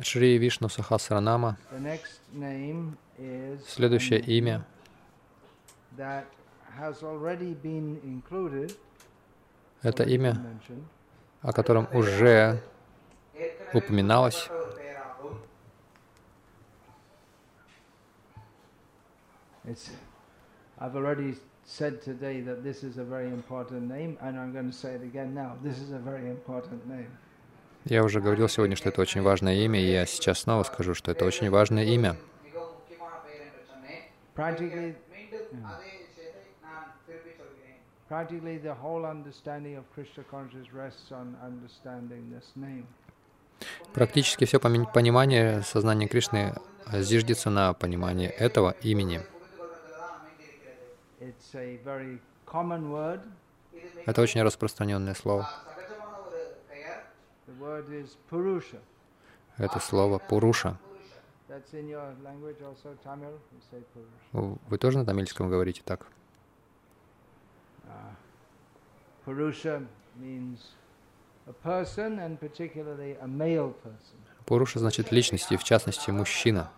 Шри Вишну Сахасранама. Следующее имя, это имя, о котором уже упоминалось. It's, I've already said today that this is a very important name, and I'm going to say it again now. This is a very important name. Я уже говорил сегодня, что это очень важное имя, и я сейчас снова скажу, что это очень важное имя. Практически все понимание сознания Кришны зиждется на понимании этого имени. Это очень распространенное слово. Это слово «пуруша». Ну, вы тоже на тамильском говорите так? Пуруша значит личность, и в частности мужчина.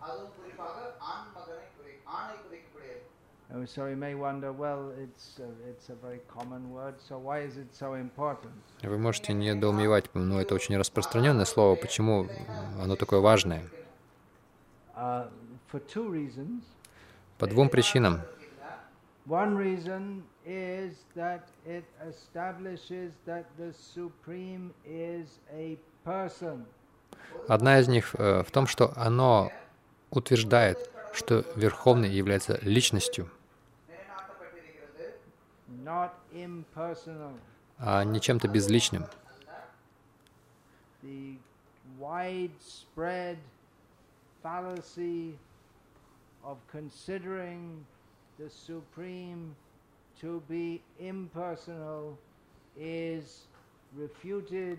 Вы можете не недоумевать, но это очень распространенное слово, почему оно такое важное? Uh, По двум причинам. One reason is that it establishes that the Supreme is a person. Одна из них э, в том, что оно утверждает, что Верховный является Личностью а не чем-то безличным. The widespread fallacy of considering the Supreme to be impersonal is refuted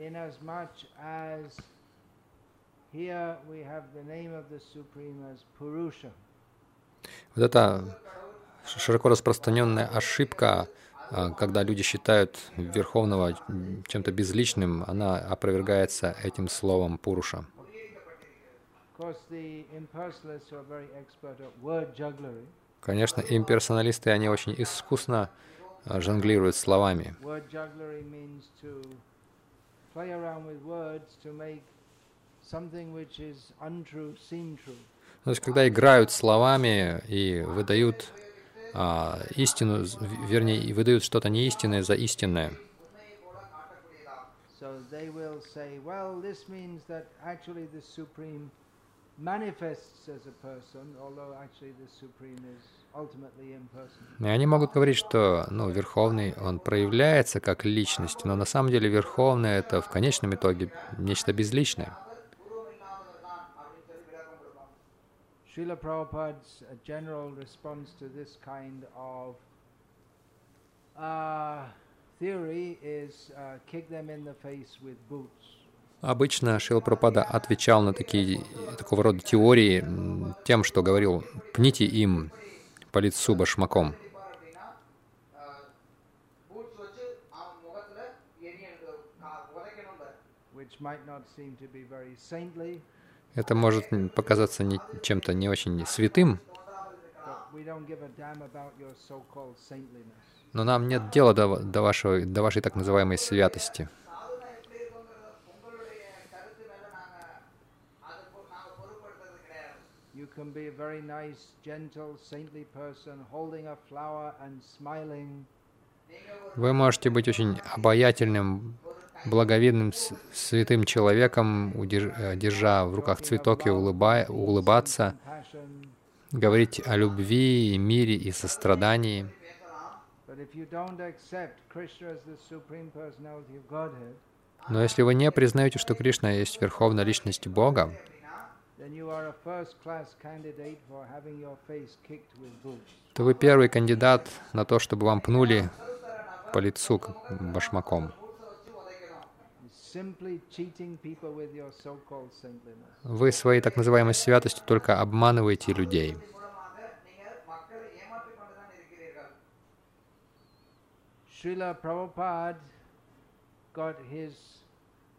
inasmuch as here we have the name of the Supreme as Purusha. Вот это ш- широко распространенная ошибка, а, когда люди считают Верховного чем-то безличным, она опровергается этим словом Пуруша. Конечно, имперсоналисты, они очень искусно а, жонглируют словами. То есть, когда играют словами и выдают а, истину, вернее, и выдают что-то неистинное за истинное. So they will say, well, this means that actually the Supreme manifests as a person, although actually the Supreme is ultimately impersonal. И они могут говорить, что ну, Верховный, он проявляется как личность, но на самом деле Верховный — это в конечном итоге нечто безличное. Srila Prabhupada's general response to this kind of uh, theory is uh, kick them in the face with boots. Обычно Шил Пропада отвечал на такие, такого рода теории тем, что говорил «пните им по лицу башмаком». Which might not seem to be very saintly, это может показаться не, чем-то не очень святым, но нам нет дела до, до, вашего, до вашей так называемой святости. Вы можете быть очень обаятельным, благовидным, святым человеком, э, держа в руках цветок и улыба- улыбаться, говорить о любви, и мире и сострадании. Но если вы не признаете, что Кришна есть Верховная Личность Бога, то вы первый кандидат на то, чтобы вам пнули по лицу башмаком. You're simply cheating people with your so-called saintliness. Вы своей так называемой святостью только обманываете людей. Шрила Прабхупад got his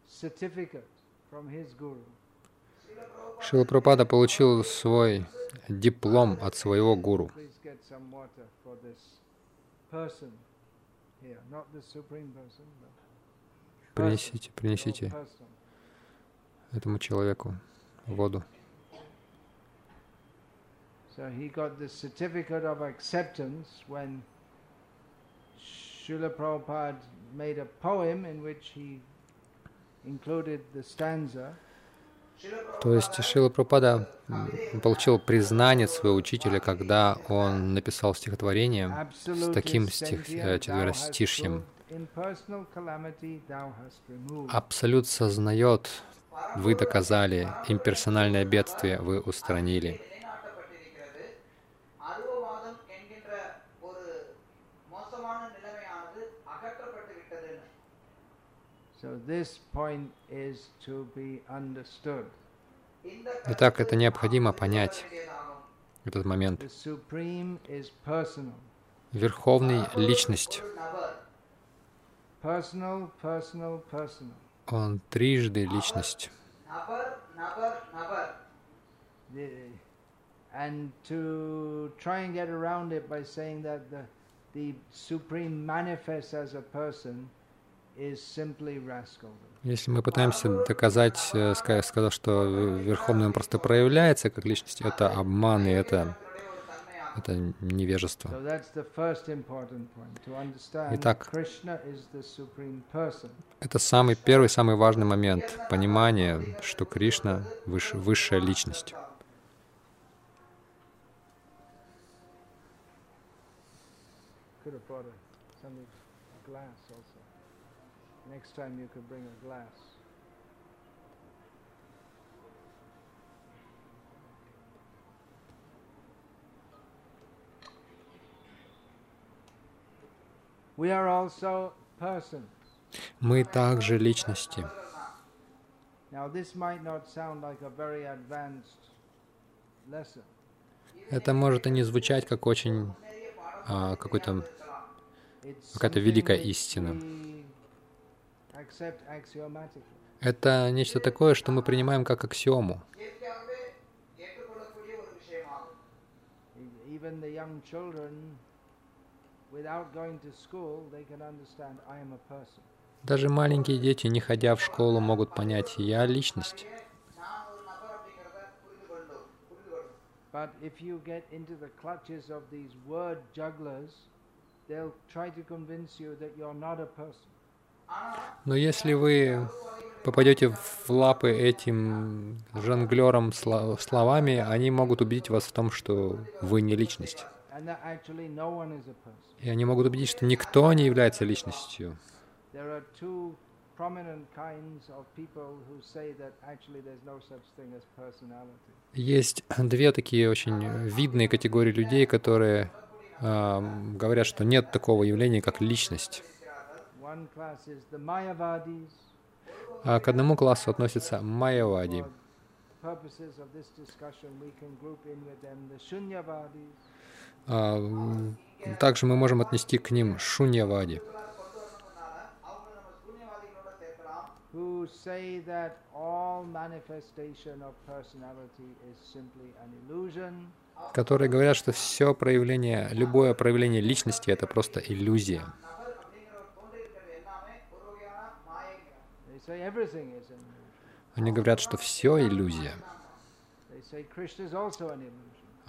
certificate from his guru. Шила Прабхупада получил свой диплом от своего гуру. Here, not the supreme person, but Принесите, принесите этому человеку воду. So he got the certificate of acceptance when Srila Prabhupada made a poem in which he included the stanza То есть Шила Прабхупада м, получил признание своего учителя, когда он написал стихотворение с таким стих, э, четверостишьем. Абсолют сознает, вы доказали, имперсональное бедствие вы устранили. Итак, это необходимо понять, этот момент. Верховный — личность. Он трижды личность. Если мы пытаемся доказать, э, сказать, что Верховный он просто проявляется как личность, это обман и это это невежество. Итак. Это самый первый, самый важный момент понимания, что Кришна выш, высшая личность. Next time you could bring a glass. We are also persons. Мы также личности. Это может и не звучать как очень а, какой-то Какая-то великая истина. Это нечто такое, что мы принимаем как аксиому. Даже маленькие дети, не ходя в школу, могут понять «я личность». Но если вы попадете в лапы этим жонглерам словами, они могут убедить вас в том, что вы не личность. И они могут убедить, что никто не является личностью. Есть две такие очень видные категории людей, которые а, говорят, что нет такого явления, как личность. А к одному классу относятся майявади. А, также мы можем отнести к ним шуньявади. которые говорят, что все проявление, любое проявление личности — это просто иллюзия. Они говорят, что все иллюзия.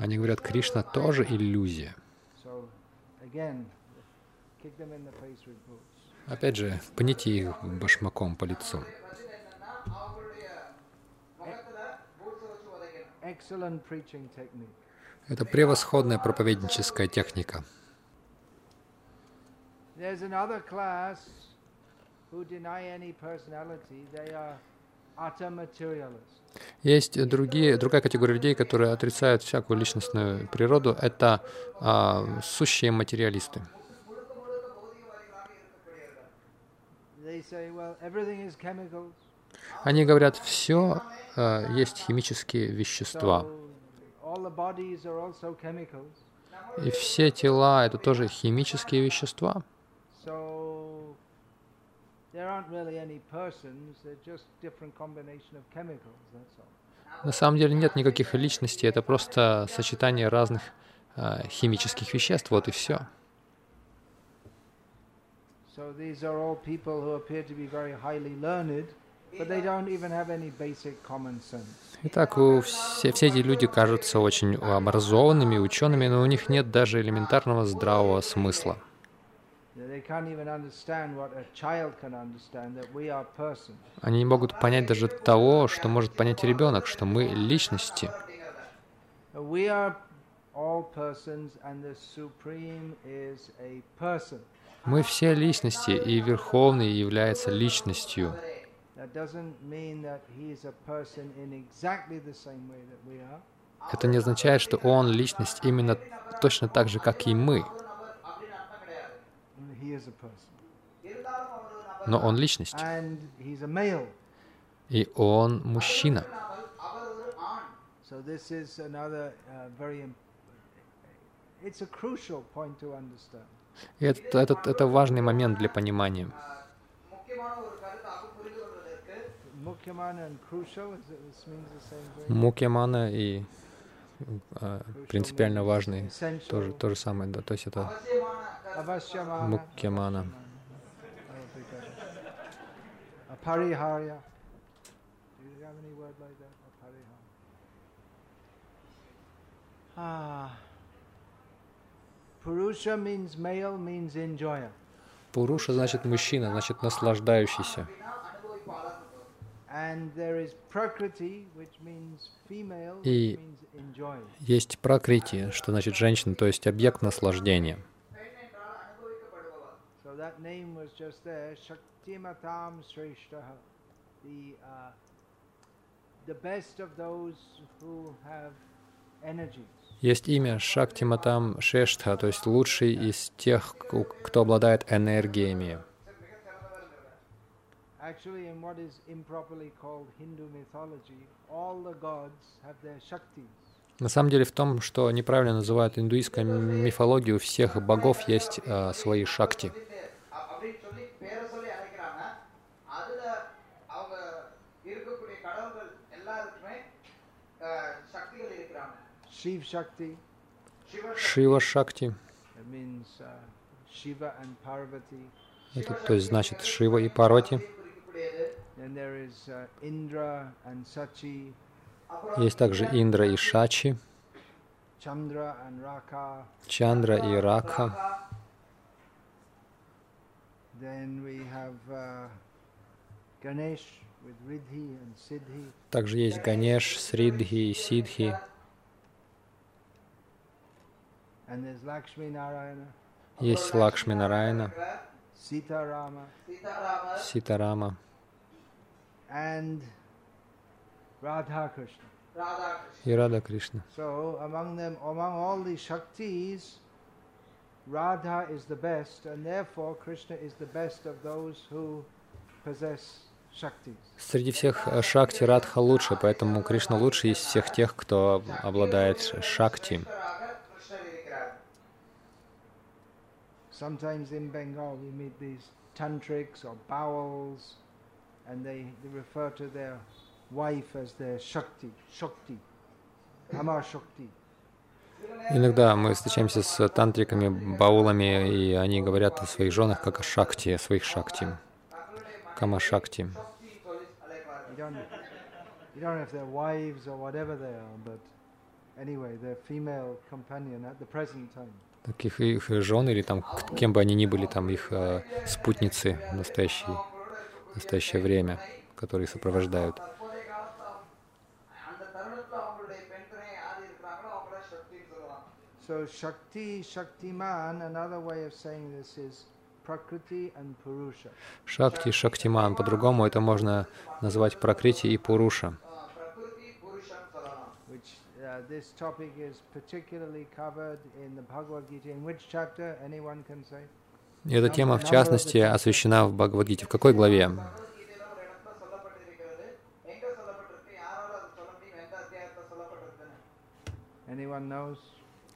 Они говорят, Кришна тоже иллюзия. Опять же, пните их башмаком по лицу. Это превосходная проповедническая техника. There's есть другие, другая категория людей, которые отрицают всякую личностную природу. Это а, сущие материалисты. Они говорят, все есть химические вещества. И все тела — это тоже химические вещества. На самом деле нет никаких личностей, это просто сочетание разных а, химических веществ, вот и все. Итак, все, все эти люди кажутся очень образованными, учеными, но у них нет даже элементарного здравого смысла. Они не могут понять даже того, что может понять ребенок, что мы личности. Мы все личности, и Верховный является личностью. Это не означает, что Он личность именно точно так же, как и мы, He is a person. Но он личность. И он мужчина. И этот, этот, это важный момент для понимания. Мукьямана и а, принципиально важный, тоже то же самое, да, то есть это мукьямана. Pariharya. А. Means male, means enjoyer. Пуруша значит мужчина, значит наслаждающийся. И-. Есть пракрити, что значит женщина, то есть объект наслаждения. Uh. Есть имя Шактиматам Шештха, то есть лучший из тех, кто обладает энергиями. Actually, in what is improperly called Hindu mythology, all the gods have their shaktis. На самом деле в том, что неправильно называют индуистской мифологию, у всех богов есть э, свои шакти. Шива Шакти. Uh, Это то есть значит Шива и Парвати. Есть также Индра и Шачи, Чандра и Ракха. Также есть Ганеш, Сридхи и Сидхи. Есть Лакшми Нараяна, Ситарама, и Рада Кришна. So, among them, among all the Shaktis, Radha is the best, and therefore Krishna is the best of those who possess shaktis. Среди всех шакти Радха лучше, поэтому Кришна лучше из всех тех, кто обладает шакти. Sometimes in Bengal we meet these tantrics or bowels, and they, they refer to their wife as their Shakti, Shakti, Amar Shakti. Иногда мы встречаемся с тантриками, баулами, и они говорят о своих женах как о шакти, о своих шакти. Кама шакти. Таких их жен или там, кем бы они ни были, там их э, спутницы настоящие в настоящее время, которые сопровождают. So Shakti, Shaktiman, another way of saying this is Шакти, Шактиман. По-другому это можно назвать Пракрити и Пуруша. This topic is particularly covered in the Bhagavad Gita. In which chapter? Anyone can say? Эта тема, в частности, освещена в Бхагавадгите. В какой главе?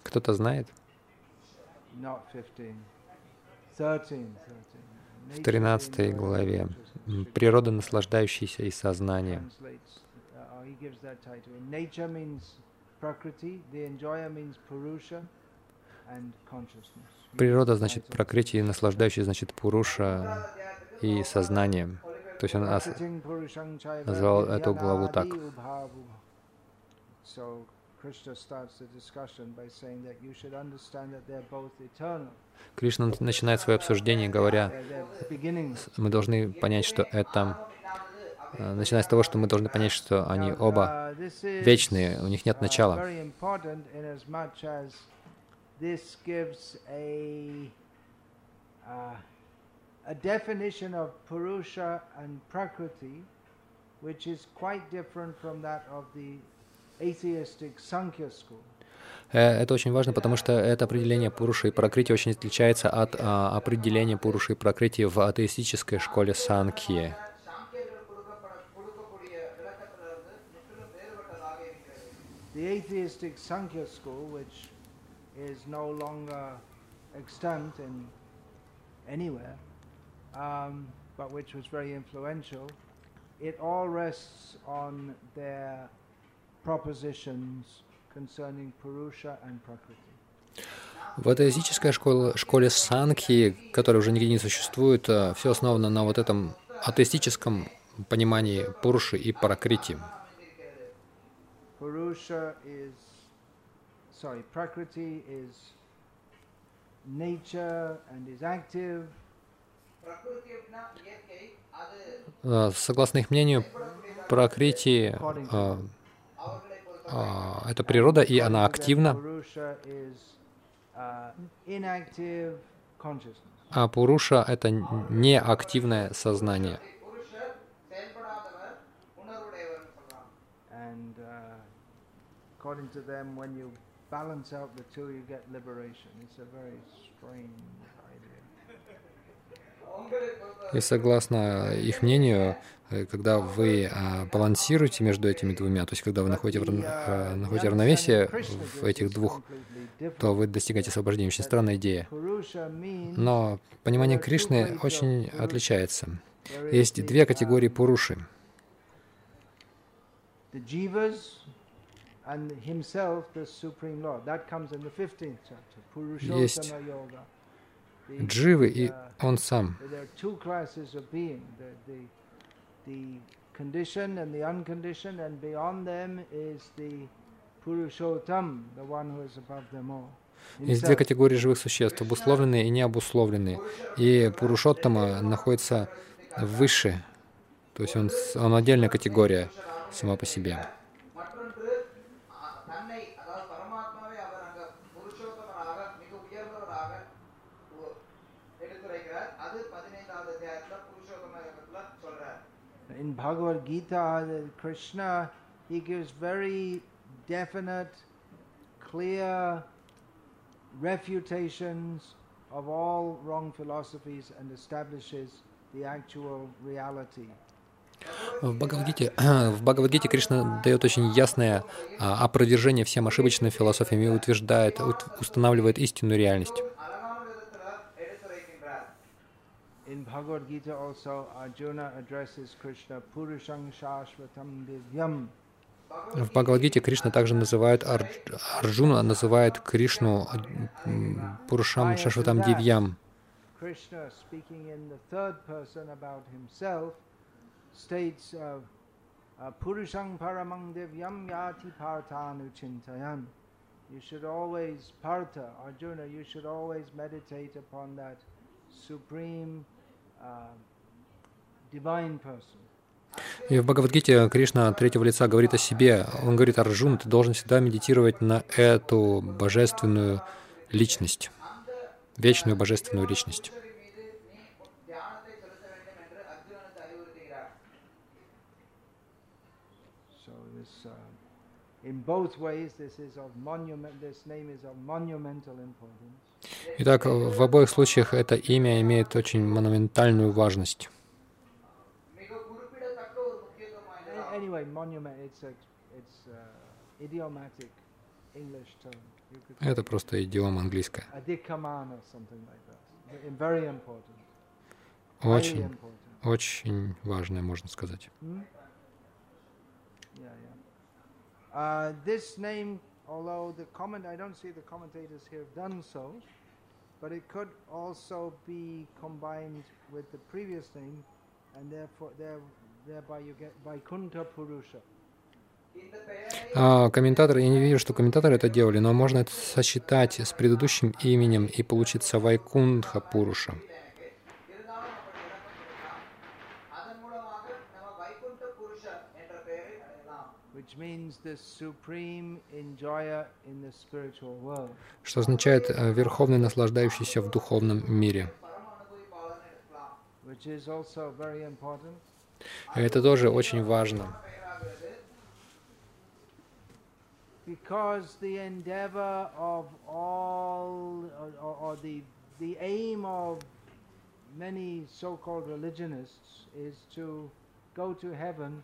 Кто-то знает? В 13 главе. Природа, наслаждающаяся и сознание. Uh, Nature the enjoyer means purusha and consciousness. Природа значит. Пракрити, наслаждающий значит Пуруша и сознание. То есть он назвал эту главу так. Кришна начинает свое обсуждение, говоря, мы должны понять, что это, э, начиная с того, что мы должны понять, что они оба Uh, вечные, у них нет начала this gives a uh, a definition of Purusha and Prakriti, which is quite different from that of the atheistic Sankhya school. Это очень важно, потому что это определение Пуруши и Пракрити очень отличается от а, определения Пуруши и Пракрити в атеистической школе Санкхи. The atheistic Sankhya school, which is no longer extant in anywhere, um, but which was very influential, it all rests on their propositions concerning Purusha and Prakriti. В атеистической школе, школе Санхи, которая уже нигде не существует, все основано на вот этом атеистическом понимании Пуруши и Пракрити. Purusha is, sorry, Prakriti is nature and is active. Согласно их мнению, Пракрити э, э, это природа, и она активна. А, а Пуруша — это неактивное сознание. Uh, according to balance out the two, you get liberation. It's a very strange idea. И согласно э, их мнению, э, когда вы э, балансируете между этими двумя, то есть когда вы находите, находите равновесие в этих двух, то вы достигаете освобождения. Очень странная идея. Но понимание Кришны очень отличается. Есть две um, категории пуруши. Есть Дживы и uh, он сам. The, the, the conditioned and the unconditioned, and beyond them is the Purushottam, the one who is above them all. Есть две категории живых существ, обусловленные и необусловленные. И Пурушоттама находится выше, то есть он, он отдельная категория сама по себе. In Bhagavad Gita, Krishna, he gives very definite, clear refutations of all wrong philosophies and establishes the actual reality. В Бхагавадгите, в Бхагавадгите Кришна дает очень ясное а, опровержение всем ошибочным философиям и утверждает, ут- устанавливает истинную реальность. In Bhagavad Gita also, Arjuna addresses Krishna Purushang Shashvatam Divyam. В Бхагавадгите Кришна также называет Ар- Арджуна, называет Кришну м, Пурушам Шашватам Дивьям. Krishna, speaking in the third person about himself, states uh, uh, Purushang Paramang Divyam Yati Partanu Chintayan. You should always, Partha, Arjuna, you should always meditate upon that supreme uh. И в Бхагавадгите Кришна третьего лица говорит о себе. Он говорит, Арджун, ты должен всегда медитировать на эту божественную личность, вечную божественную личность. Uh, in both ways, this is of monument, this name is of monumental importance. Итак, в обоих случаях это имя имеет очень монументальную важность. Это просто идиома английская. Очень, очень важное, можно сказать although the comment I don't see the commentators here have done so, but it could also be combined with the previous name, and therefore there, thereby you get Vaikuntha Purusha. А, комментаторы, я не вижу, что комментаторы это делали, но можно это сочетать с предыдущим именем и получится Вайкунха Пуруша. which means что означает э, «верховный, наслаждающийся в духовном мире». И это тоже очень важно. Because the endeavor of all, or, or the, the aim of many so-called religionists is to go to heaven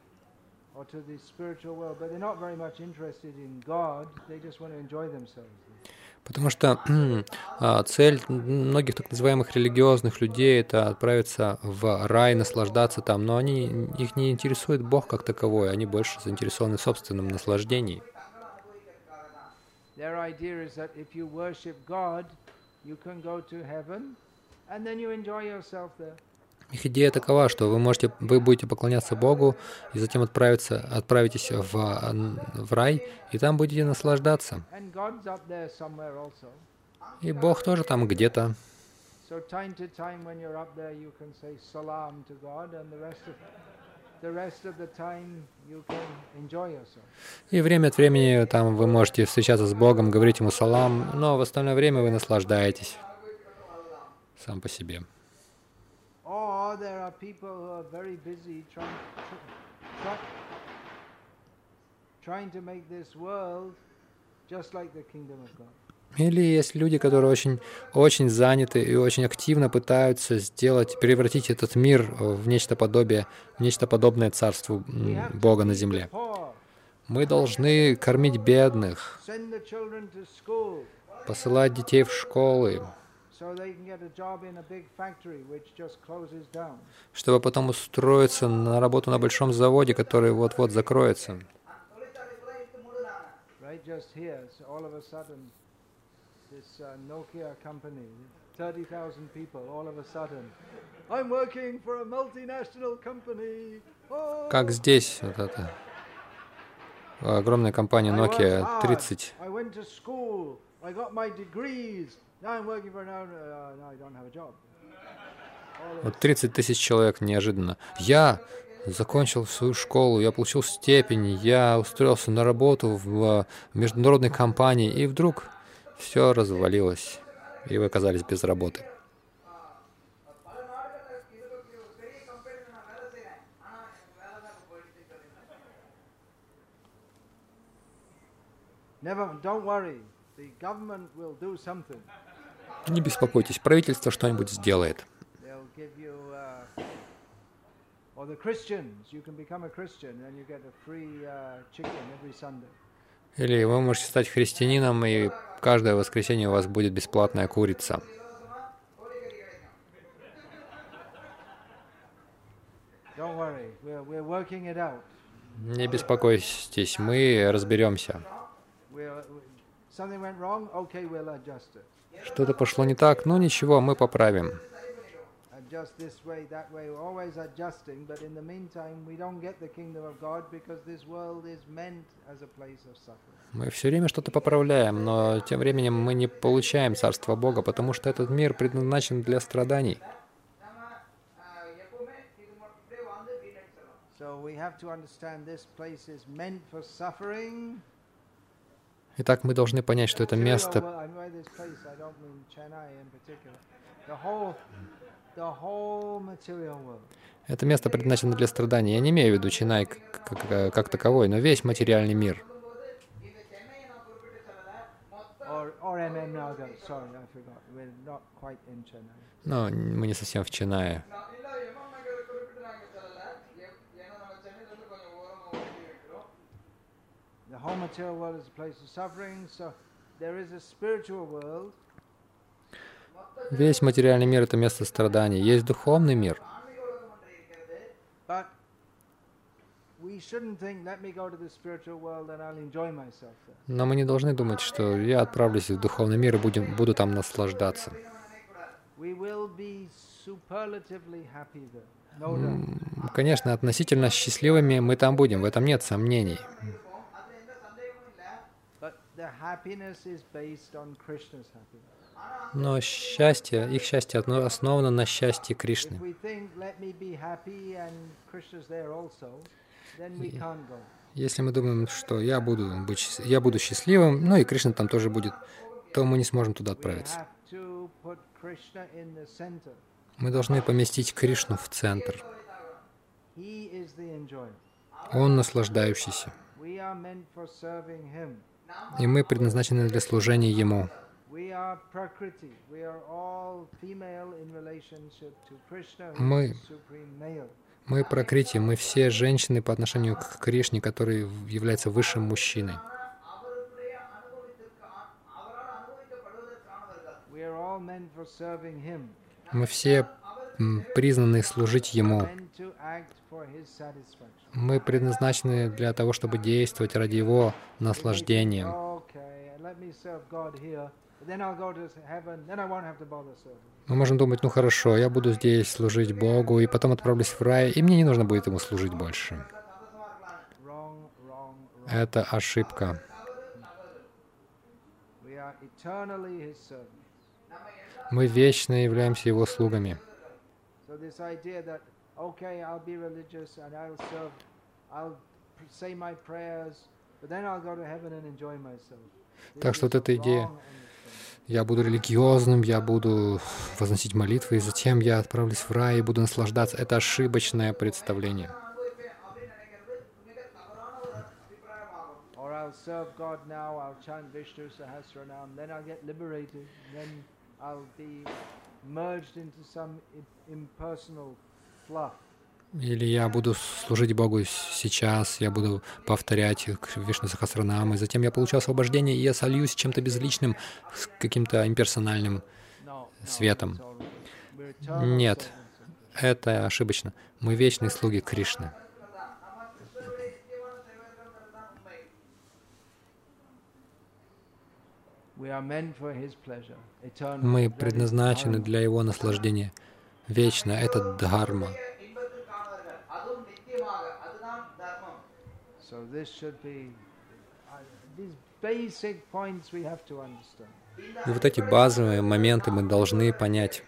or to the spiritual world, but they're not very much interested in God, they just want to enjoy themselves. Потому что а, цель многих так называемых религиозных людей это отправиться в рай, наслаждаться там, но они, их не интересует Бог как таковой, они больше заинтересованы в собственном наслаждении. Their idea is that if you worship God, you can go to heaven and then you enjoy yourself there. Их идея такова, что вы можете, вы будете поклоняться Богу и затем отправиться, отправитесь в, в рай, и там будете наслаждаться. И Бог тоже там где-то. И время от времени там вы можете встречаться с Богом, говорить Ему салам, но в остальное время вы наслаждаетесь сам по себе. Or there are people who are very busy trying tr- try, trying to make this world just like the kingdom of God. Или есть люди, которые очень, очень заняты и очень активно пытаются сделать, превратить этот мир в нечто подобие, в нечто подобное царству Бога на земле. Мы должны кормить бедных, посылать детей в школы, чтобы потом устроиться на работу на большом заводе, который вот-вот закроется. Как здесь вот это? Огромная компания Nokia 30. Вот 30 тысяч человек неожиданно. Я закончил свою школу, я получил степень, я устроился на работу в э, международной компании, и вдруг все развалилось, и вы оказались без работы. Never, don't worry. The government will do something. Не беспокойтесь, правительство что-нибудь сделает. Или вы можете стать христианином, и каждое воскресенье у вас будет бесплатная курица. Не беспокойтесь, мы разберемся. Что-то пошло не так, но ничего, мы поправим. Мы все время что-то поправляем, но тем временем мы не получаем Царство Бога, потому что этот мир предназначен для страданий. So we have to understand this place is meant for suffering. Итак, мы должны понять, что это место... Это место предназначено для страданий. Я не имею в виду Чинай как, как, таковой, но весь материальный мир. Но мы не совсем в Чинае. Весь материальный мир — это место страданий. Есть духовный мир. Но мы не должны думать, что я отправлюсь в духовный мир и будем, буду там наслаждаться. Конечно, относительно счастливыми мы там будем, в этом нет сомнений. Но счастье, их счастье основано на счастье Кришны. Если мы думаем, что я буду, быть, я буду счастливым, ну и Кришна там тоже будет, то мы не сможем туда отправиться. Мы должны поместить Кришну в центр. Он наслаждающийся и мы предназначены для служения Ему. Мы, мы прокрити, мы все женщины по отношению к Кришне, который является высшим мужчиной. Мы все признаны служить Ему. Мы предназначены для того, чтобы действовать ради Его наслаждения. Мы можем думать, ну хорошо, я буду здесь служить Богу, и потом отправлюсь в рай, и мне не нужно будет Ему служить больше. Это ошибка. Мы вечно являемся Его слугами. This idea that okay, I'll be religious and I'll serve, I'll say my prayers, but then I'll go to heaven and enjoy myself. Так что вот эта идея. Я буду религиозным, я буду возносить молитвы, и затем я отправлюсь в рай и буду наслаждаться. Это ошибочное представление. Или я буду служить Богу сейчас, я буду повторять э, Вишну Сахасранам, и затем я получу освобождение, и я сольюсь с чем-то безличным, с каким-то имперсональным светом. Нет, это ошибочно. Мы вечные слуги Кришны. Мы предназначены для Его наслаждения. Вечно это дхарма. И вот эти базовые моменты мы должны понять.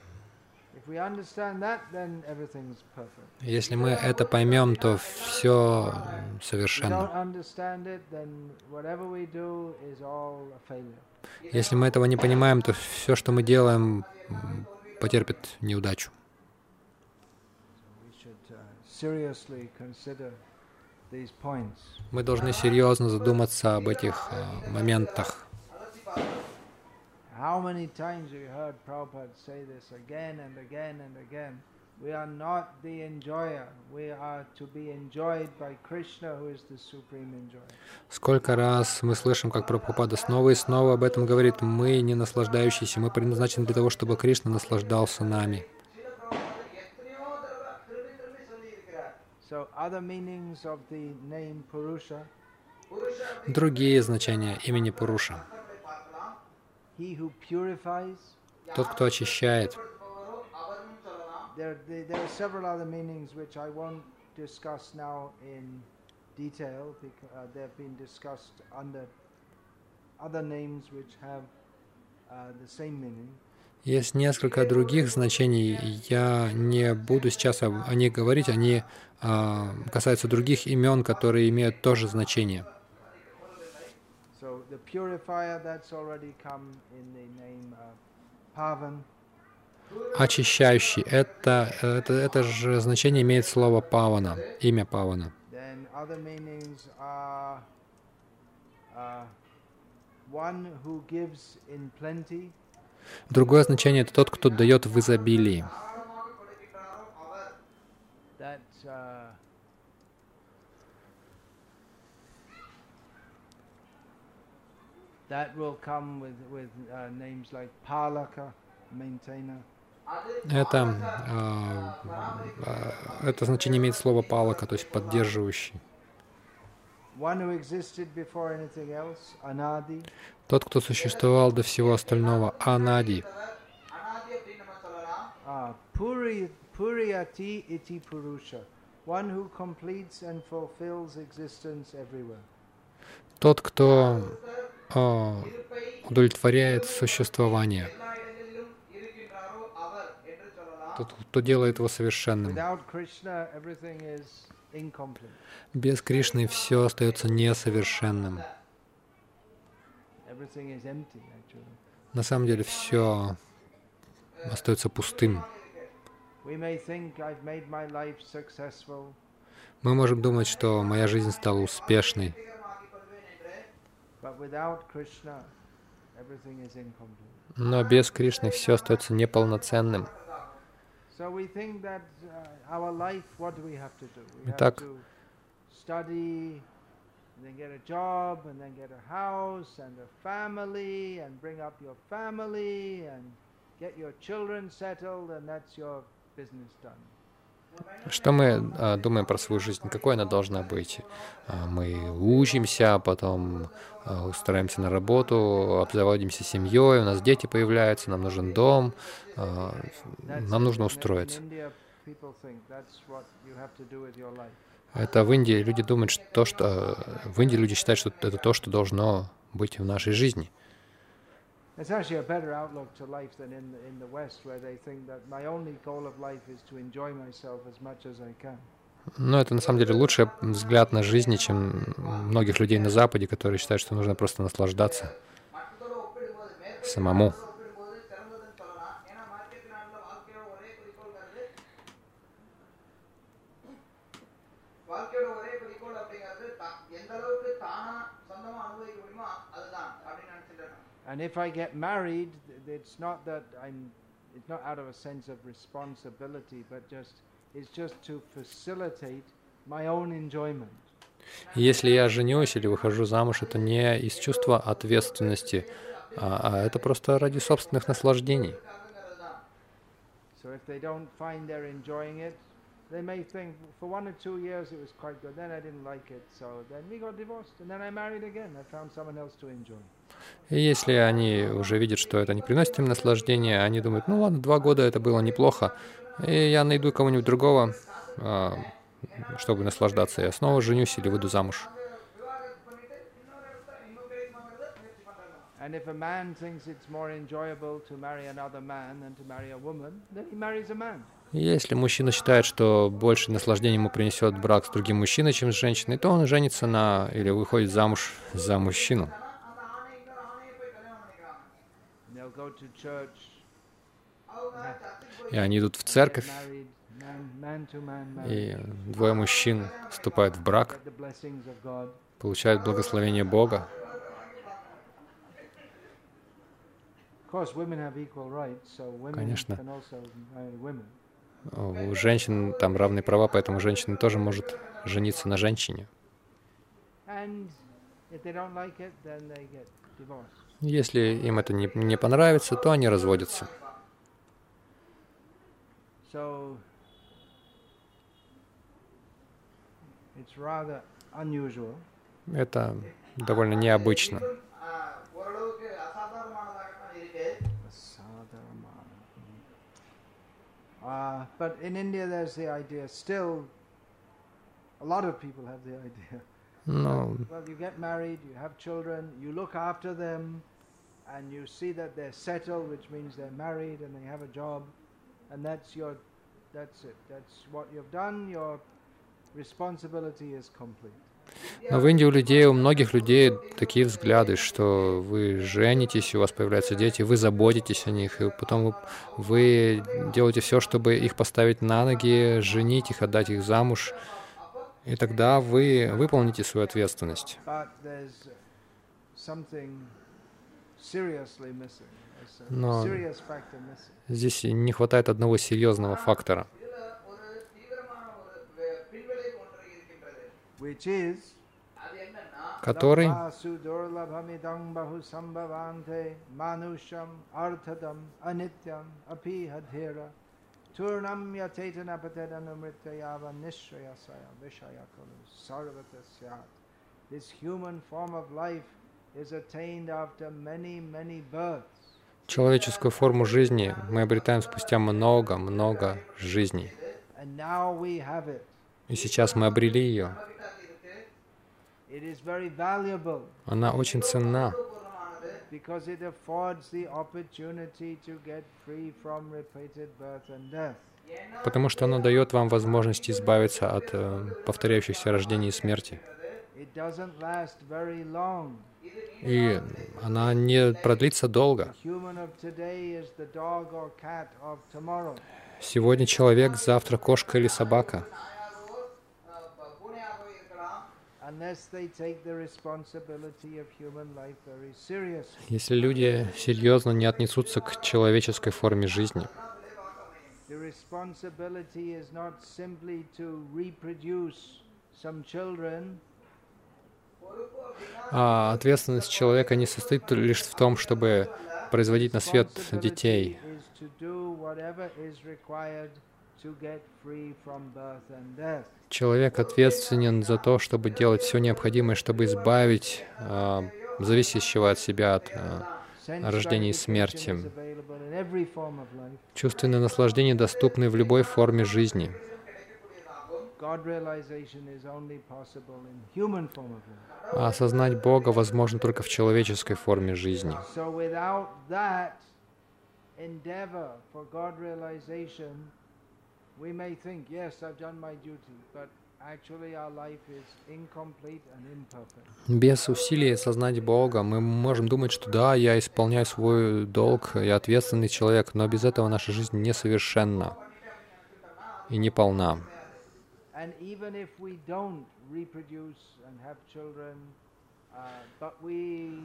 Если мы это поймем, то все совершенно. Если мы этого не понимаем, то все, что мы делаем, потерпит неудачу. Uh. Мы должны серьезно задуматься об этих э, моментах. How many times we heard Prabhupada say this again and again and again. We are not the enjoyer. We are to be enjoyed by Krishna, who is the supreme enjoyer. Сколько раз мы слышим, как Прабхупада снова и снова об этом говорит. Мы не наслаждающиеся, мы предназначены для того, чтобы Кришна наслаждался нами. So other meanings of the name Purusha. Другие значения имени Пуруша тот, кто очищает. Есть несколько других значений. Я не буду сейчас о них говорить. Они а, касаются других имен, которые имеют тоже значение the purifier that's already come in the name Pavan. Очищающий. Это, это, это же значение имеет слово Павана, имя Павана. Uh, Другое значение — это тот, кто дает в изобилии. Uh, That will come with, with uh, names like Palaka, maintainer. Это, э, это значение имеет слово палака, то есть поддерживающий. Тот, кто существовал до всего остального, анади. Puriyati iti purusha, one who completes and fulfills existence everywhere. Тот, кто а, удовлетворяет существование. Тот, кто делает его совершенным. Без Кришны все остается несовершенным. На самом деле все остается пустым. Мы можем думать, что моя жизнь стала успешной. но без Кришны все остается неполноценным. So we think that uh, our life, what do we have to do? We have Итак. to study, and then get a job, and then get a house and a family, and bring up your family, and get your children settled, and that's your business done. Что мы а, думаем про свою жизнь? Какой она должна быть? А, мы учимся, потом а, устраиваемся на работу, обзаводимся семьей, у нас дети появляются, нам нужен дом, нам нужно устроиться. Это в Индии люди думают, что то, что в Индии люди считают, что это то, что должно быть в нашей жизни. It's actually a better outlook to life than in the, in the West, where they think that my only goal of life is to enjoy myself as much as I can. Но это на самом деле лучший взгляд на жизнь, чем многих людей на Западе, которые считают, что нужно просто наслаждаться மற்றதோடு ஒப்பிடும்போது மேற்கு самому. ஒப்பிடும்போது சிறந்ததுன்னு சொல்லலாம் ஏன்னா மார்க்கெட் நாட்டில் வாழ்க்கையோட ஒரே குறிக்கோள்ங்கிறது வாழ்க்கையோட ஒரே குறிக்கோள் அப்படிங்கிறது தா- எந்த அளவுக்கு தானா சொந்தமா அனுபவிக்க முடியுமோ And if I get married, th- it's not that I'm, it's not out of a sense of responsibility, but just, it's just to facilitate my own enjoyment. Если я женюсь или выхожу замуж, это не из чувства ответственности, а, а это просто ради собственных наслаждений. So if they don't find they're enjoying it, they may think for one or two years it was quite good, then I didn't like it, so then we got divorced, and then I married again. I found someone else to enjoy. И если они уже видят, что это не приносит им наслаждения, они думают, ну ладно, два года это было неплохо, и я найду кого-нибудь другого, а, чтобы наслаждаться, я снова женюсь или выйду замуж. Если мужчина считает, что больше наслаждения ему принесет брак с другим мужчиной, чем с женщиной, то он женится на или выходит замуж за мужчину. И они идут в церковь, и двое мужчин вступают в брак, получают благословение Бога. Конечно. У женщин там равные права, поэтому женщина тоже может жениться на женщине. Если им это не, не понравится, то они разводятся. Это довольно необычно. Uh, but in India, there's the idea. Still, a lot of people have the idea. No. Well, you get married, you have children, you look after them and you see that they're settled, which means they're married and they have a job, and that's your, that's it. That's what you've done. You're responsibility is complete. Но в Индии у людей, у многих людей такие взгляды, что вы женитесь, у вас появляются дети, вы заботитесь о них, и потом вы, вы делаете все, чтобы их поставить на ноги, женить их, отдать их замуж, и тогда вы выполните свою ответственность. Но здесь не хватает одного серьезного фактора, который Turnam yatetana patedanamrityava nishayasaya vishaya kalu sarvata syat. This human form of life Человеческую форму жизни мы обретаем спустя много-много жизней. И сейчас мы обрели ее. Она очень ценна, потому что она дает вам возможность избавиться от э, повторяющихся рождений и смерти и она не продлится долго. Сегодня человек, завтра кошка или собака. Если люди серьезно не отнесутся к человеческой форме жизни, responsibility is not а ответственность человека не состоит лишь в том, чтобы производить на свет детей. Человек ответственен за то, чтобы делать все необходимое, чтобы избавить а, зависящего от себя от Sense рождения и смерти. Чувственные наслаждения доступны в любой форме жизни. А осознать Бога возможно только в человеческой форме жизни. Без усилий осознать Бога мы можем думать, что да, я исполняю свой долг, я ответственный человек, но без этого наша жизнь несовершенна и неполна. And even if we don't reproduce and have children, uh, but we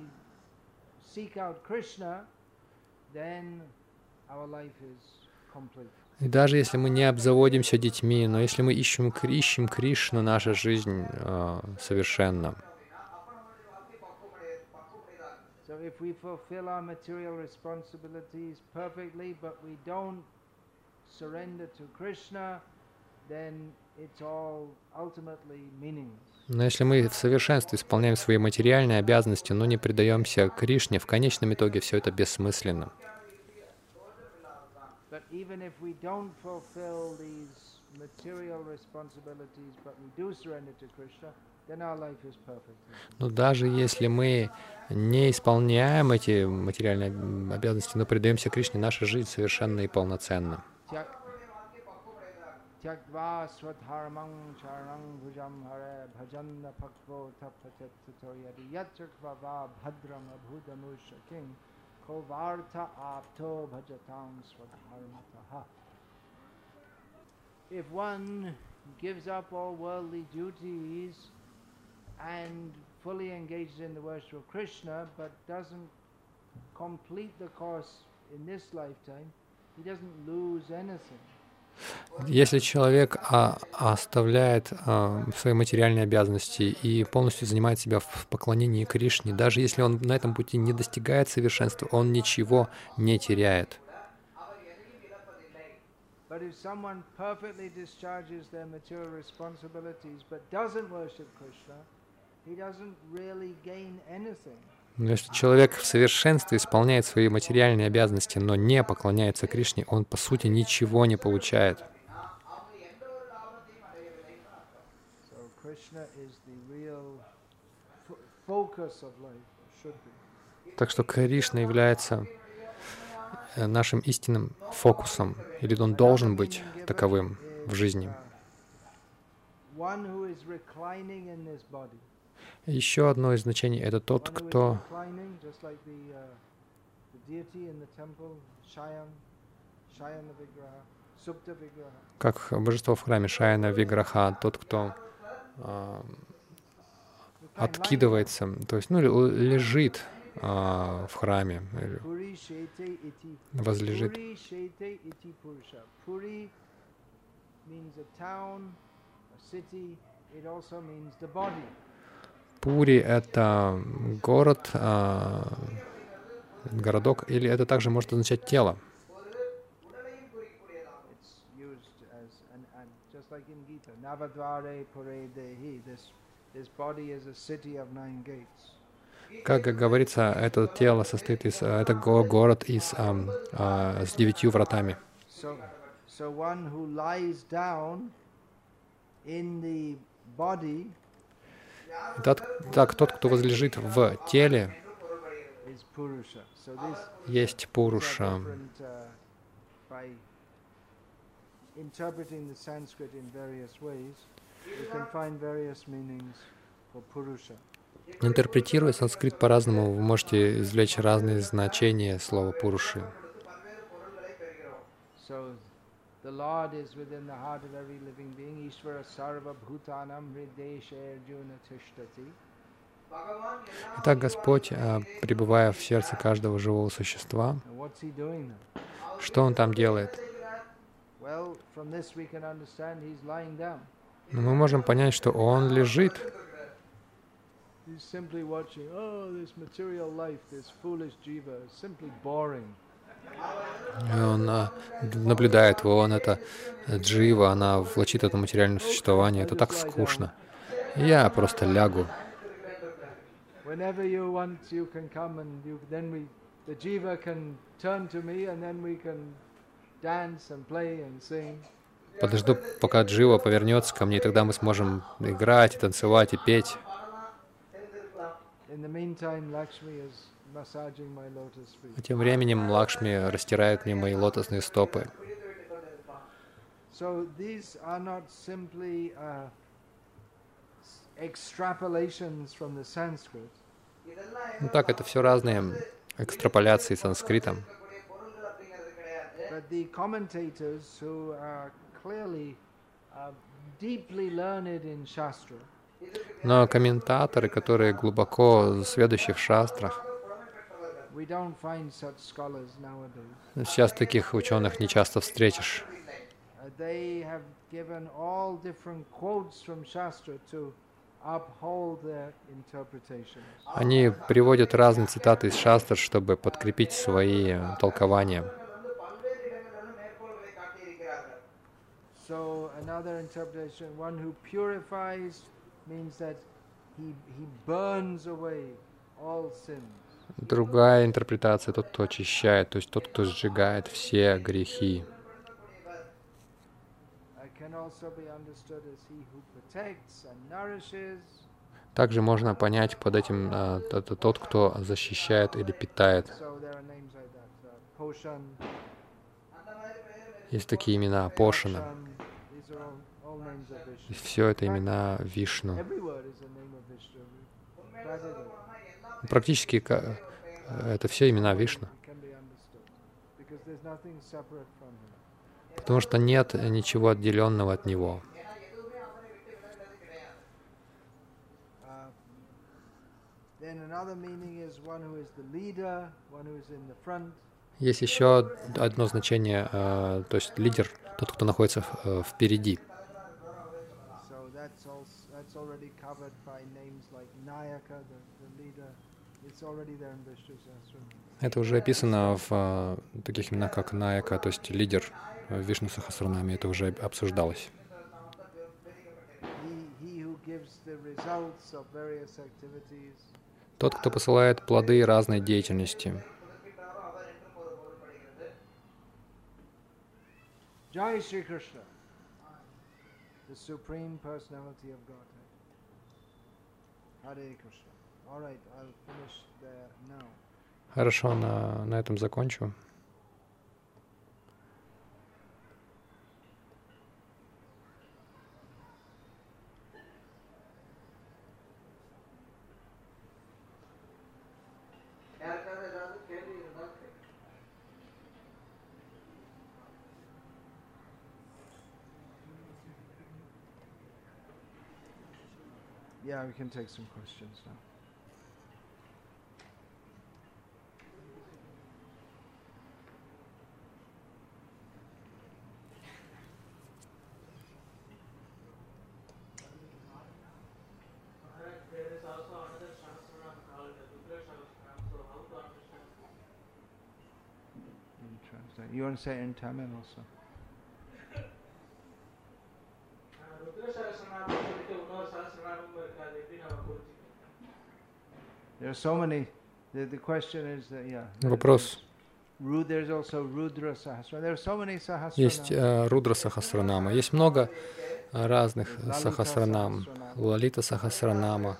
seek out Krishna, then our life is complete. И даже если мы не обзаводимся детьми, но если мы ищем, ищем Кришну, наша жизнь э, совершенна. So if we fulfill our material responsibilities perfectly, but we don't surrender to Krishna, then Но если мы в совершенстве исполняем свои материальные обязанности, но не предаемся Кришне, в конечном итоге все это бессмысленно. Но даже если мы не исполняем эти материальные обязанности, но предаемся Кришне, наша жизнь совершенна и полноценна. त्यक्त्वा स्वधर्मं भुजं हरे यदि आप्तो भजतां स्वधर्मतः If one gives up all worldly duties and fully engages in the worship of Krishna but doesn't complete the course in this lifetime, he doesn't lose anything. Если человек а, оставляет а, свои материальные обязанности и полностью занимает себя в поклонении Кришне, даже если он на этом пути не достигает совершенства, он ничего не теряет. But Но если человек в совершенстве исполняет свои материальные обязанности, но не поклоняется Кришне, он по сути ничего не получает. Так что Кришна является э, нашим истинным фокусом, или он должен быть таковым в жизни. one who is reclining in this body. Еще одно из значений — это тот, кто uh, как божество в храме Шаяна Виграха, тот, кто а, lying откидывается, то есть ну, лежит а, в храме, возлежит. Means a town, a city. It also means the body. Пури — это город, а, городок, или это также может означать тело. Как говорится, это тело состоит из, а, это го- город из, ам, а, с девятью вратами. So, one Так, так, тот, кто возлежит в теле, есть Пуруша. uh. Интерпретируя санскрит по-разному, вы можете извлечь разные значения слова Пуруши. The Lord is within the heart of every living being. Ishvara sarva bhutanam hridesha arjuna tishtati. Итак, Господь, а, пребывая в сердце каждого живого существа, что Он там делает? Ну, мы можем понять, что Он лежит. He's simply watching, oh, this material life, this foolish jiva is simply boring. Он а, наблюдает его, Он это джива, она влачит это материальное существование. Это так скучно. Я просто лягу. Подожду, пока Джива повернется ко мне, и тогда мы сможем играть, и танцевать, и петь. А тем временем Лакшми растирает мне мои лотосные стопы. Uh. Ну так, это все разные экстраполяции санскритом. Uh, Но комментаторы, которые глубоко сведущие в шастрах, сейчас таких ученых не часто встретишь. Uh. Они приводят разные цитаты из шастр, чтобы подкрепить свои э, толкования. So another interpretation, one who purifies means that he, he burns away all sins. Другая интерпретация — тот, кто очищает, то есть тот, кто сжигает все грехи. Также можно понять под этим это тот, кто защищает или питает. Uh, Есть такие имена Пошина. И все это имена Вишну. Практически ка- это все имена Вишну. him. Потому что нет ничего отделенного от него. Есть еще одно значение, э, то есть лидер, тот, кто находится э, впереди. So Это уже описано в э, таких именах, как Наяка, то есть лидер в Вишну Сахасранаме. Это уже обсуждалось. Тот, кто посылает плоды разной деятельности. Jai Shri Krishna, the Supreme Personality of Godhead. Hare Krishna. Хорошо, на, на этом закончу. Yeah, we can take some questions now. uncertain timing also. There are so many. The, question is that, yeah. Вопрос. Есть э, Рудра Сахасранама. Есть много разных Сахасранам. Лалита Сахасранама.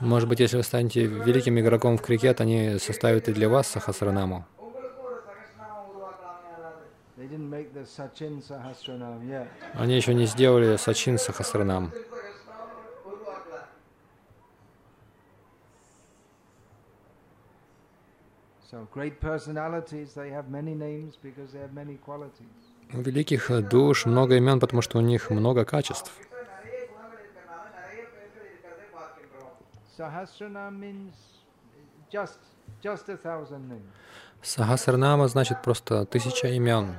Может быть, если вы станете великим игроком в крикет, они составят и для вас сахасранаму. Они еще не сделали Сачин Сахасранам. So great personalities, they have many names because they have many qualities великих душ много имен, потому что у них много качеств. Сахасранама значит просто тысяча имен.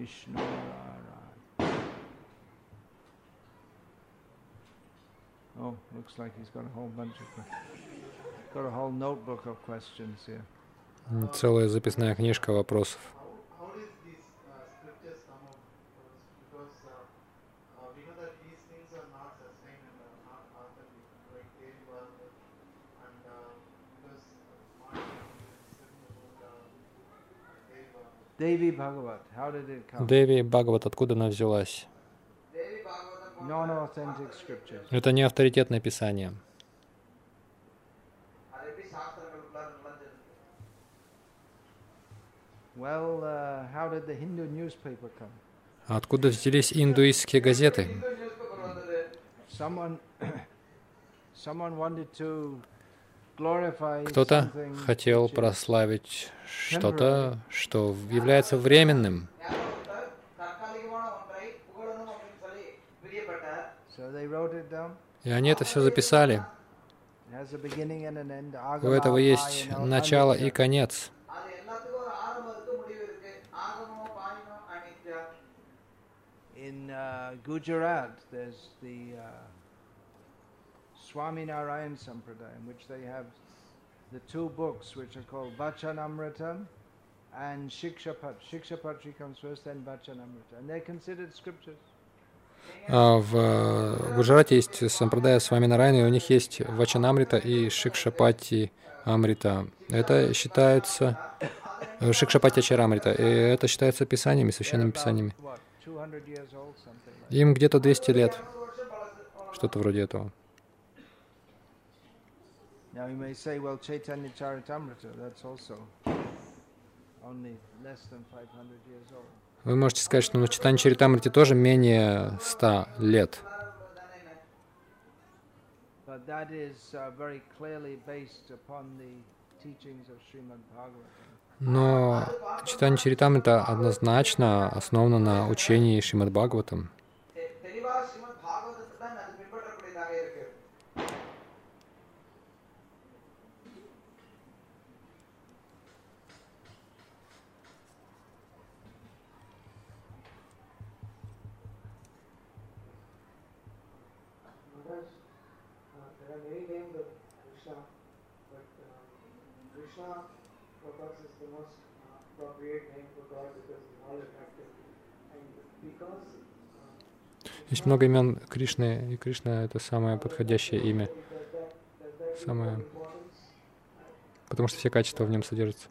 Vishnu Rara. Oh, looks like he's got a whole bunch of got a whole notebook of questions here. Целая записная книжка вопросов. How, how did these uh, scriptures come out? Because uh, uh, we know that these things are not sustained and are not authentic, like Devi Bhagavad, and uh, because Martin is written about uh, Devi Bhagavad. Devi Bhagavat, how did it come? Деви Бхагават, откуда она взялась? Это не авторитетное писание. Откуда взялись индуистские газеты? Кто-то хотел прославить что-то, что является временным. И они это все записали. У этого есть начало и конец. In uh, Gujarat, there's the uh, Swaminarayan Sampradaya, in which they have the two books which are called Vachanamritam and Shikshapat. Shikshapatri comes first, then Vachanamrita. And they're considered scriptures. А, в э, Гуджарате есть сампрадая с вами Нарайна, и у них есть Вачанамрита и Шикшапати Амрита. Это считается э, Шикшапати Ачарамрита, и это считается писаниями, священными писаниями. Им где-то 200 лет, что-то вроде этого. Now you may say, well, Chaitanya Charitamrita, that's also only less than 500 years old. Вы можете сказать, что ну, читание Чаритамрити тоже менее 100 лет. Uh. Но читание Чаритамрита однозначно основано на учении Шримад Бхагаватам. Есть много имен Кришны, и Кришна — это самое подходящее имя, самое, потому что все качества в нем содержатся.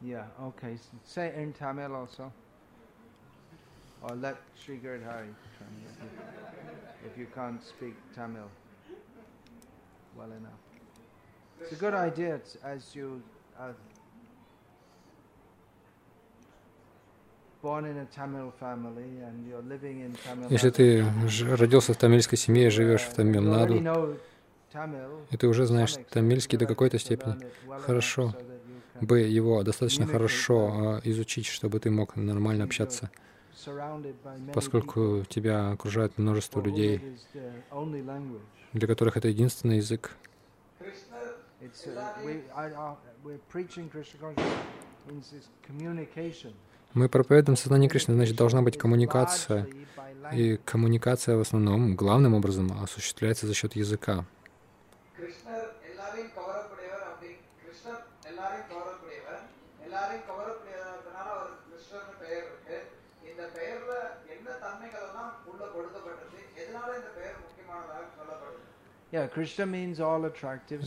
Yeah, okay. Say in Tamil also. Or let Sri Girdhari translate if you can't speak Tamil well enough. It's a good idea as you are born in a Tamil family and you're living in Tamil Если ты ж- родился в тамильской семье, живешь в uh, Тамилнаду, и ты уже знаешь тамильский до какой-то степени, хорошо бы его достаточно хорошо а, изучить, чтобы ты мог нормально общаться, поскольку тебя окружает множество людей, для которых это единственный язык. Мы проповедуем сознание Кришны, значит, должна быть коммуникация. И коммуникация в основном, главным образом, осуществляется за счет языка.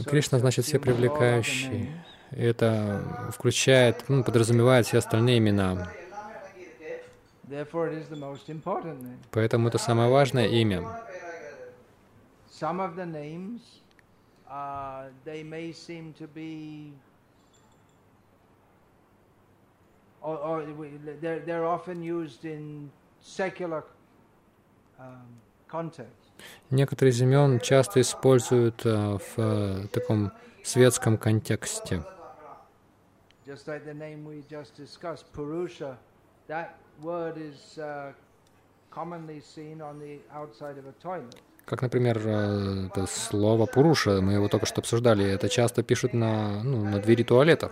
Кришна значит все привлекающие. Это включает, ну, подразумевает все остальные имена. Поэтому это самое важное имя. Or, or they're, often used in secular context. Некоторые из имен часто используют э, в э, таком светском контексте. Uh. Как, например, э, это слово «пуруша», мы его только что обсуждали, это часто пишут на, ну, на двери туалетов.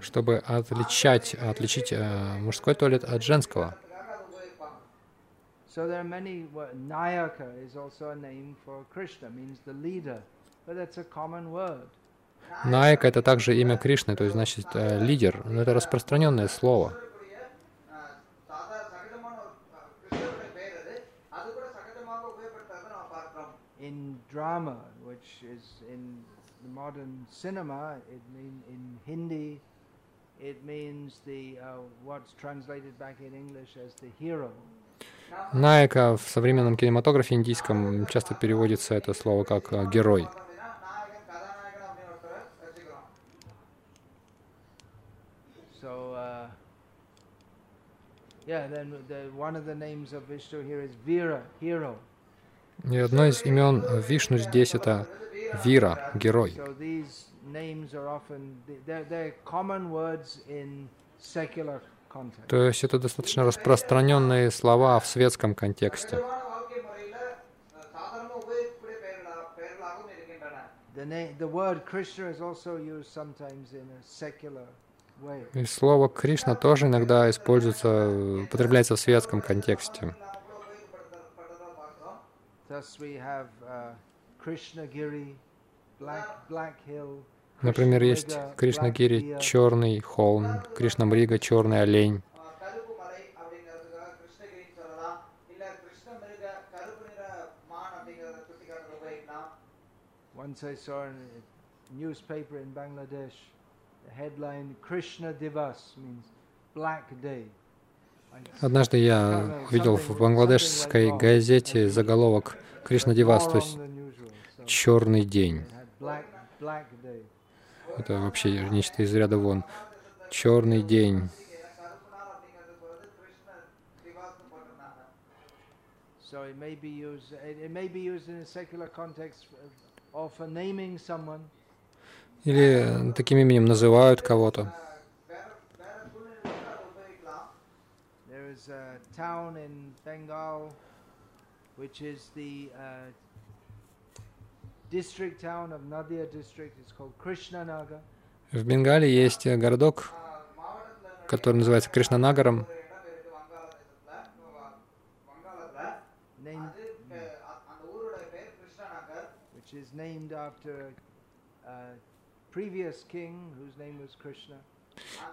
чтобы отличать, отличить э, мужской туалет от женского. So это также имя Кришны, то есть значит э, лидер, но это распространенное слово. In drama, which is in modern cinema. It mean in Hindi, it means the uh, what's translated back in English as the hero. Найка в современном кинематографе индийском часто переводится это слово как герой. So, uh, yeah, then the, one of the names of Vishnu here is Vira, hero. И одно из имен Вишну здесь это Вира, герой. То есть это достаточно распространенные слова в светском контексте. И слово Кришна тоже иногда используется, употребляется в светском контексте. Например, есть Кришнагири — черный холм, Кришнамрига — черный олень. Однажды я увидел в бангладешской газете заголовок Кришна Дивас, то есть черный день. Это вообще нечто из ряда вон. Черный день. Или таким именем называют кого-то. There is a town in Bengal which is the uh, district town of Nadia district. It's called Krishnanagar. В Бенгалии есть э, городок, который называется Кришнанагаром.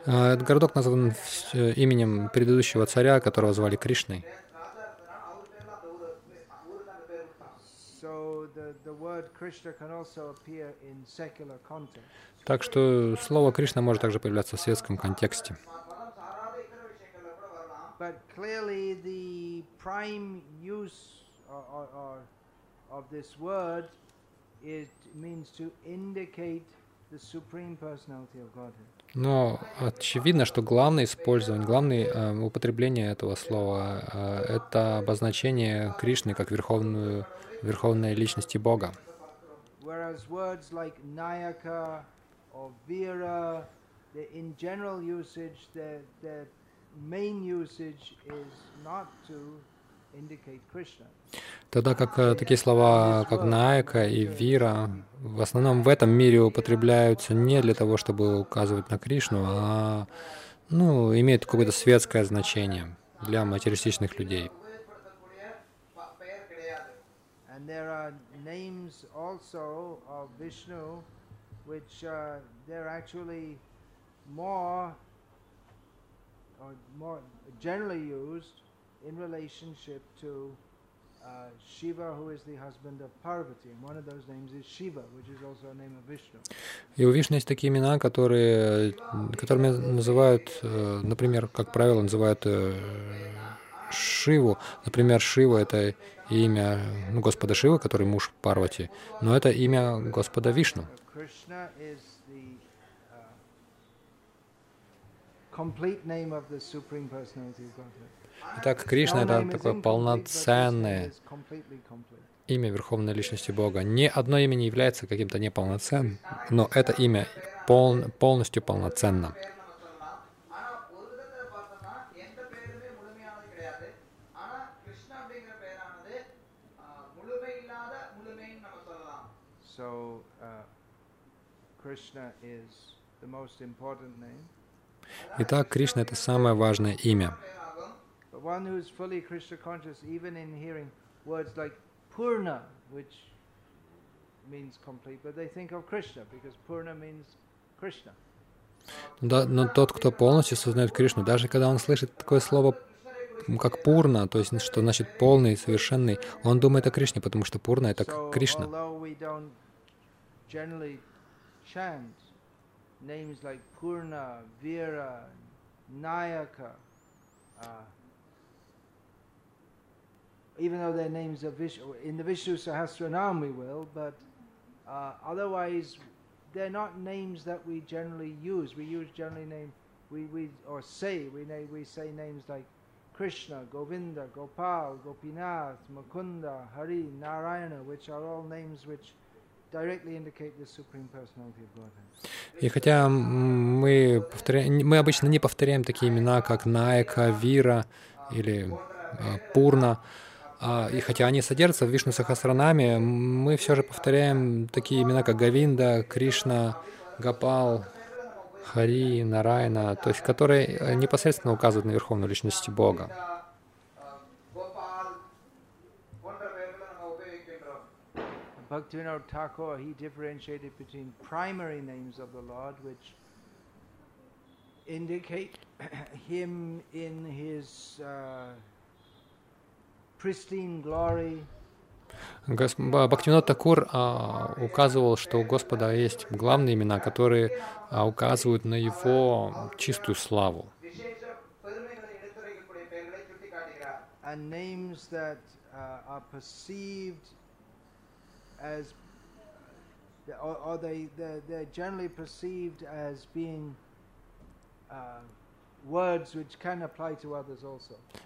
Uh, э, этот городок назван э, именем предыдущего царя, которого звали Кришной. Так что слово Кришна может также появляться в светском контексте. It means to indicate the Supreme Personality of Godhead. Но очевидно, что главное использование, главное э, употребление этого слова э, — это обозначение Кришны как верховную, верховной личности Бога. Whereas Тогда как э, такие слова, как Наека и Вира, в основном в этом мире употребляются не для того, чтобы указывать на Кришну, а ну, имеют какое-то светское значение для материалистичных людей. more generally used in relationship to uh, Shiva, who is the husband of Parvati. And one of those names is Shiva, which is also a name of Vishnu. И у Вишны есть такие имена, которые, которыми называют, э, например, как правило, называют э, Шиву. Например, Шива — это имя ну, Господа Шивы, который муж Парвати, но это имя Господа Вишну. Uh, complete name of the Supreme Personality of Godhead. Итак, Кришна — это такое полноценное имя Верховной Личности Бога. Ни одно имя не является каким-то неполноценным, но это имя пол, полностью полноценно. Итак, Кришна — это самое важное имя. But one who is fully Krishna conscious, even in hearing words like Purna, which means complete, but they think of Krishna because Purna means Krishna. Но, но тот, кто полностью сознает Кришну, даже когда он слышит такое слово как Пурна, то есть что значит полный, совершенный, он думает о Кришне, потому что Пурна — это Кришна. Names like Purna, Vira, Nayaka, uh, even though they're names of Vishnu, in the Vishnu Sahasranam we will, but uh, otherwise they're not names that we generally use. We use generally name, we, we or say, we, name, we say names like Krishna, Govinda, Gopal, Gopinath, Mukunda, Hari, Narayana, which are all names which directly indicate the Supreme Personality of Godhead. И хотя м, мы, повторяем, мы обычно не повторяем такие имена, как Найка, Вира или э, Пурна, а, А, и хотя они содержатся в Вишну Сахасранаме, мы все же повторяем такие имена, как Гавинда, Кришна, Гапал, Хари, Нарайна, то есть которые э, непосредственно указывают на Верховную Личность Бога. Indicate him in his uh, Госп... Такур а, указывал, что у Господа есть главные имена, которые а, указывают на Его чистую славу. Uh, or they, they're, they're generally perceived as being uh,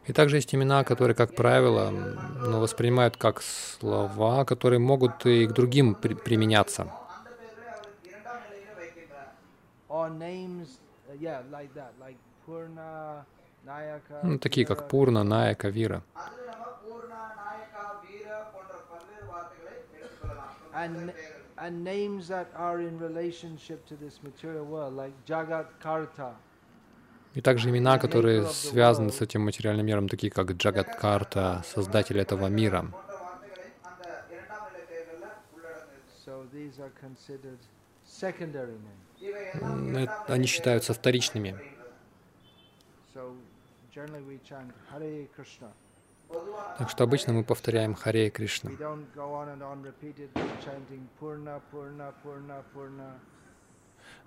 и также есть имена, которые, как правило, ну, воспринимают как слова, которые могут и к другим при применяться. Uh, ну, такие как Пурна, Наяка, Вира. And names that are in relationship to this material world, like Jagat Karta. И также имена, которые связаны с этим материальным миром, такие как Джагаткарта, создатель этого мира. Э, они считаются вторичными. Так что обычно мы повторяем Харе Кришна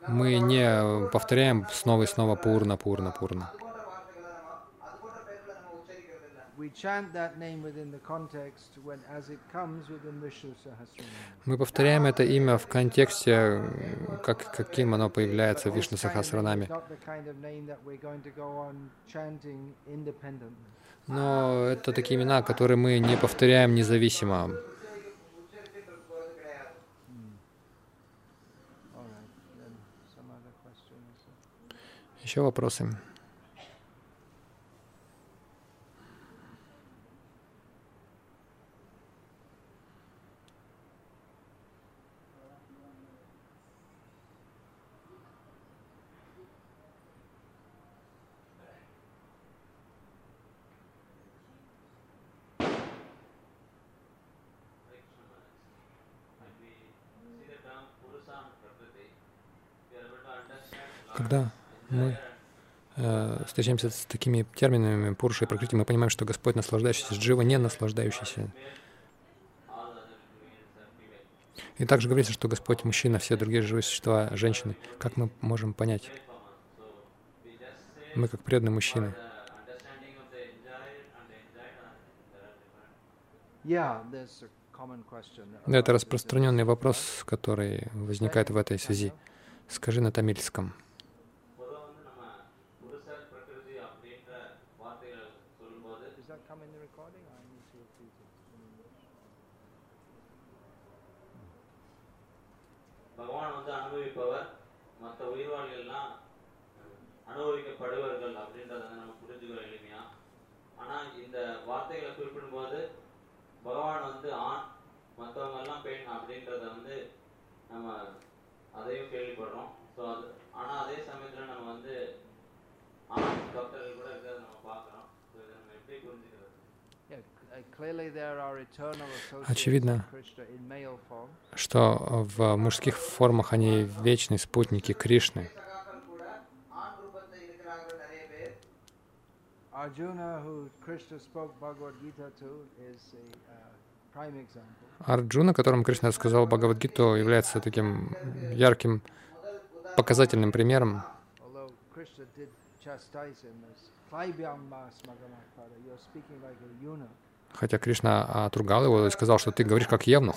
мы не повторяем снова и снова Пурна, Пурна, Пурна. Мы повторяем это имя в контексте, как, каким оно появляется в Вишну Сахасранаме. Но это такие имена, которые мы не повторяем независимо. Еще вопросы? Когда мы э, встречаемся с такими терминами Пуруша и Пракрити, мы понимаем, что Господь наслаждающийся, Джива не наслаждающийся. И также говорится, что Господь мужчина, все другие живые существа женщины. Как мы можем понять? Мы как преданные мужчины. Это распространенный вопрос, который возникает в этой связи. Скажи на тамильском. பகவான் வந்து அனுபவிப்பவர் மற்ற உயிர்வாளிகள்லாம் அனுபவிக்கப்படுவார்கள் அப்படின்றத வந்து நம்ம புரிஞ்சுக்கிறோம் எளிமையா. ஆனா இந்த வார்த்தைகளை குறிப்பிடும்போது பகவான் வந்து ஆண் மற்றவங்க எல்லாம் பெண் அப்படின்றத வந்து நம்ம அதையும் கேள்விப்படுறோம். ஸோ அது ஆனா அதே சமயத்துல நம்ம வந்து ஆண் பக்தர்கள் கூட இருக்கிறத நம்ம பார்க்குறோம். ஸோ இதை நம்ம எப்படி புரிஞ்சு Очевидно, что в мужских формах они вечные спутники Кришны. Арджуна, которому Кришна сказал Бхагавадгиту, является таким ярким показательным примером. Krishna did Хотя Кришна а, отругал его и сказал, что ты говоришь как евнух.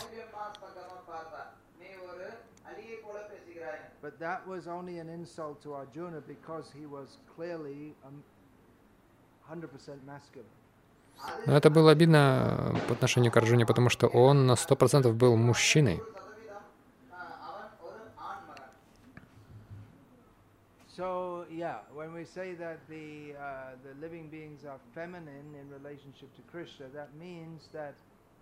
Но это было обидно э, по отношению к Арджуне, потому что он на 100% был мужчиной. So, yeah, when we say that the, uh, the living beings are feminine in relationship to Krishna, that means that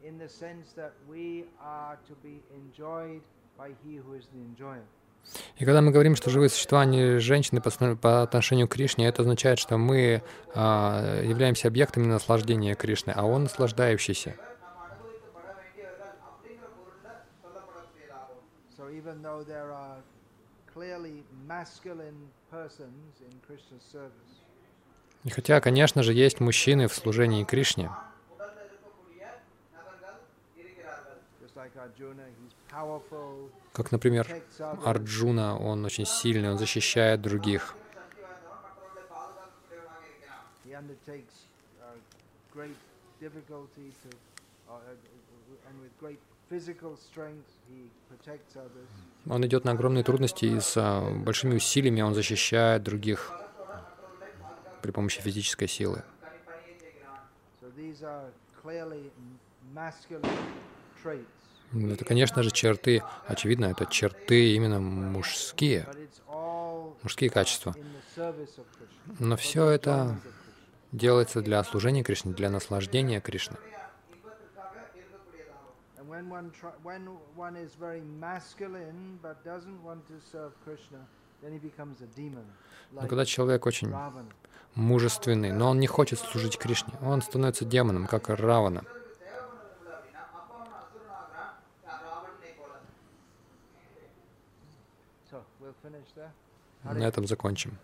in the sense that we are to be enjoyed by he who is the enjoyer. И когда мы говорим, что живые существа, они женщины по, по отношению к Кришне, это означает, что мы а, являемся объектами наслаждения Кришны, а он наслаждающийся. So even though there are clearly masculine и хотя, конечно же, есть мужчины в служении Кришне, как, например, Арджуна, он очень сильный, он защищает других. Он идет на огромные трудности и с а, большими усилиями он защищает других при помощи физической силы. Ну, это, конечно же, черты, очевидно, это черты именно мужские, мужские качества. Но все это делается для служения Кришне, для наслаждения Кришны. When one, try, when one is very masculine but doesn't want to serve Krishna, но когда человек очень мужественный, но он не хочет служить Кришне, он становится демоном, как Равана. На этом закончим.